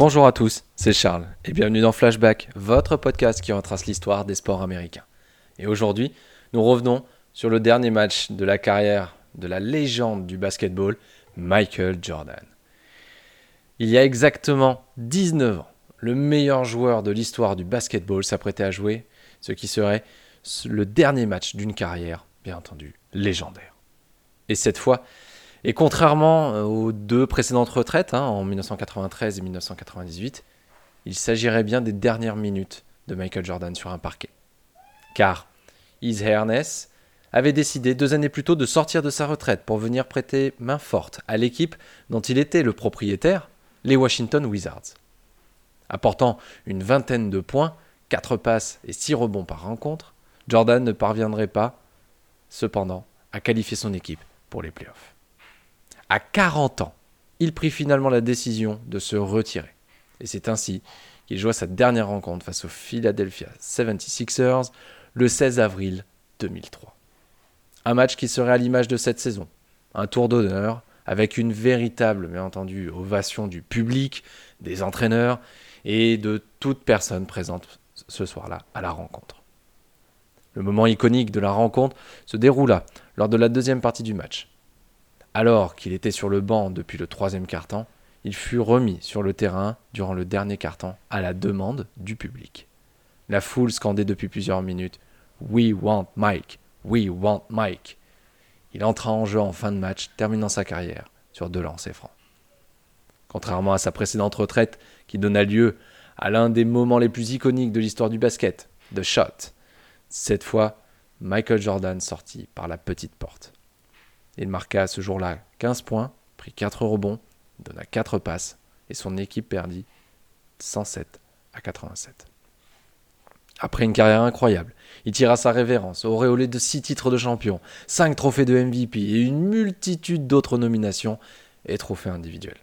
Bonjour à tous, c'est Charles et bienvenue dans Flashback, votre podcast qui retrace l'histoire des sports américains. Et aujourd'hui, nous revenons sur le dernier match de la carrière de la légende du basketball, Michael Jordan. Il y a exactement 19 ans, le meilleur joueur de l'histoire du basketball s'apprêtait à jouer ce qui serait le dernier match d'une carrière, bien entendu, légendaire. Et cette fois, et contrairement euh, aux deux précédentes retraites, hein, en 1993 et 1998, il s'agirait bien des dernières minutes de Michael Jordan sur un parquet. Car Is Ernest avait décidé deux années plus tôt de sortir de sa retraite pour venir prêter main forte à l'équipe dont il était le propriétaire, les Washington Wizards. Apportant une vingtaine de points, 4 passes et 6 rebonds par rencontre, Jordan ne parviendrait pas, cependant, à qualifier son équipe pour les playoffs. À 40 ans, il prit finalement la décision de se retirer. Et c'est ainsi qu'il joua sa dernière rencontre face aux Philadelphia 76ers le 16 avril 2003. Un match qui serait à l'image de cette saison. Un tour d'honneur avec une véritable, bien entendu, ovation du public, des entraîneurs et de toute personne présente ce soir-là à la rencontre. Le moment iconique de la rencontre se déroula lors de la deuxième partie du match. Alors qu'il était sur le banc depuis le troisième quart-temps, il fut remis sur le terrain durant le dernier quart-temps à la demande du public. La foule scandait depuis plusieurs minutes We want Mike, we want Mike. Il entra en jeu en fin de match, terminant sa carrière sur deux lancers francs. Contrairement à sa précédente retraite, qui donna lieu à l'un des moments les plus iconiques de l'histoire du basket, The Shot. Cette fois, Michael Jordan sortit par la petite porte. Il marqua ce jour-là 15 points, prit 4 rebonds, donna 4 passes et son équipe perdit 107 à 87. Après une carrière incroyable, il tira sa révérence, auréolé de 6 titres de champion, 5 trophées de MVP et une multitude d'autres nominations et trophées individuels.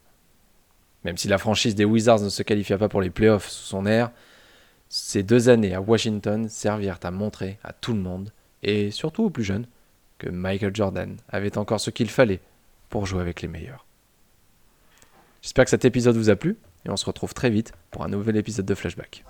Même si la franchise des Wizards ne se qualifia pas pour les playoffs sous son air, ces deux années à Washington servirent à montrer à tout le monde, et surtout aux plus jeunes, que Michael Jordan avait encore ce qu'il fallait pour jouer avec les meilleurs. J'espère que cet épisode vous a plu, et on se retrouve très vite pour un nouvel épisode de Flashback.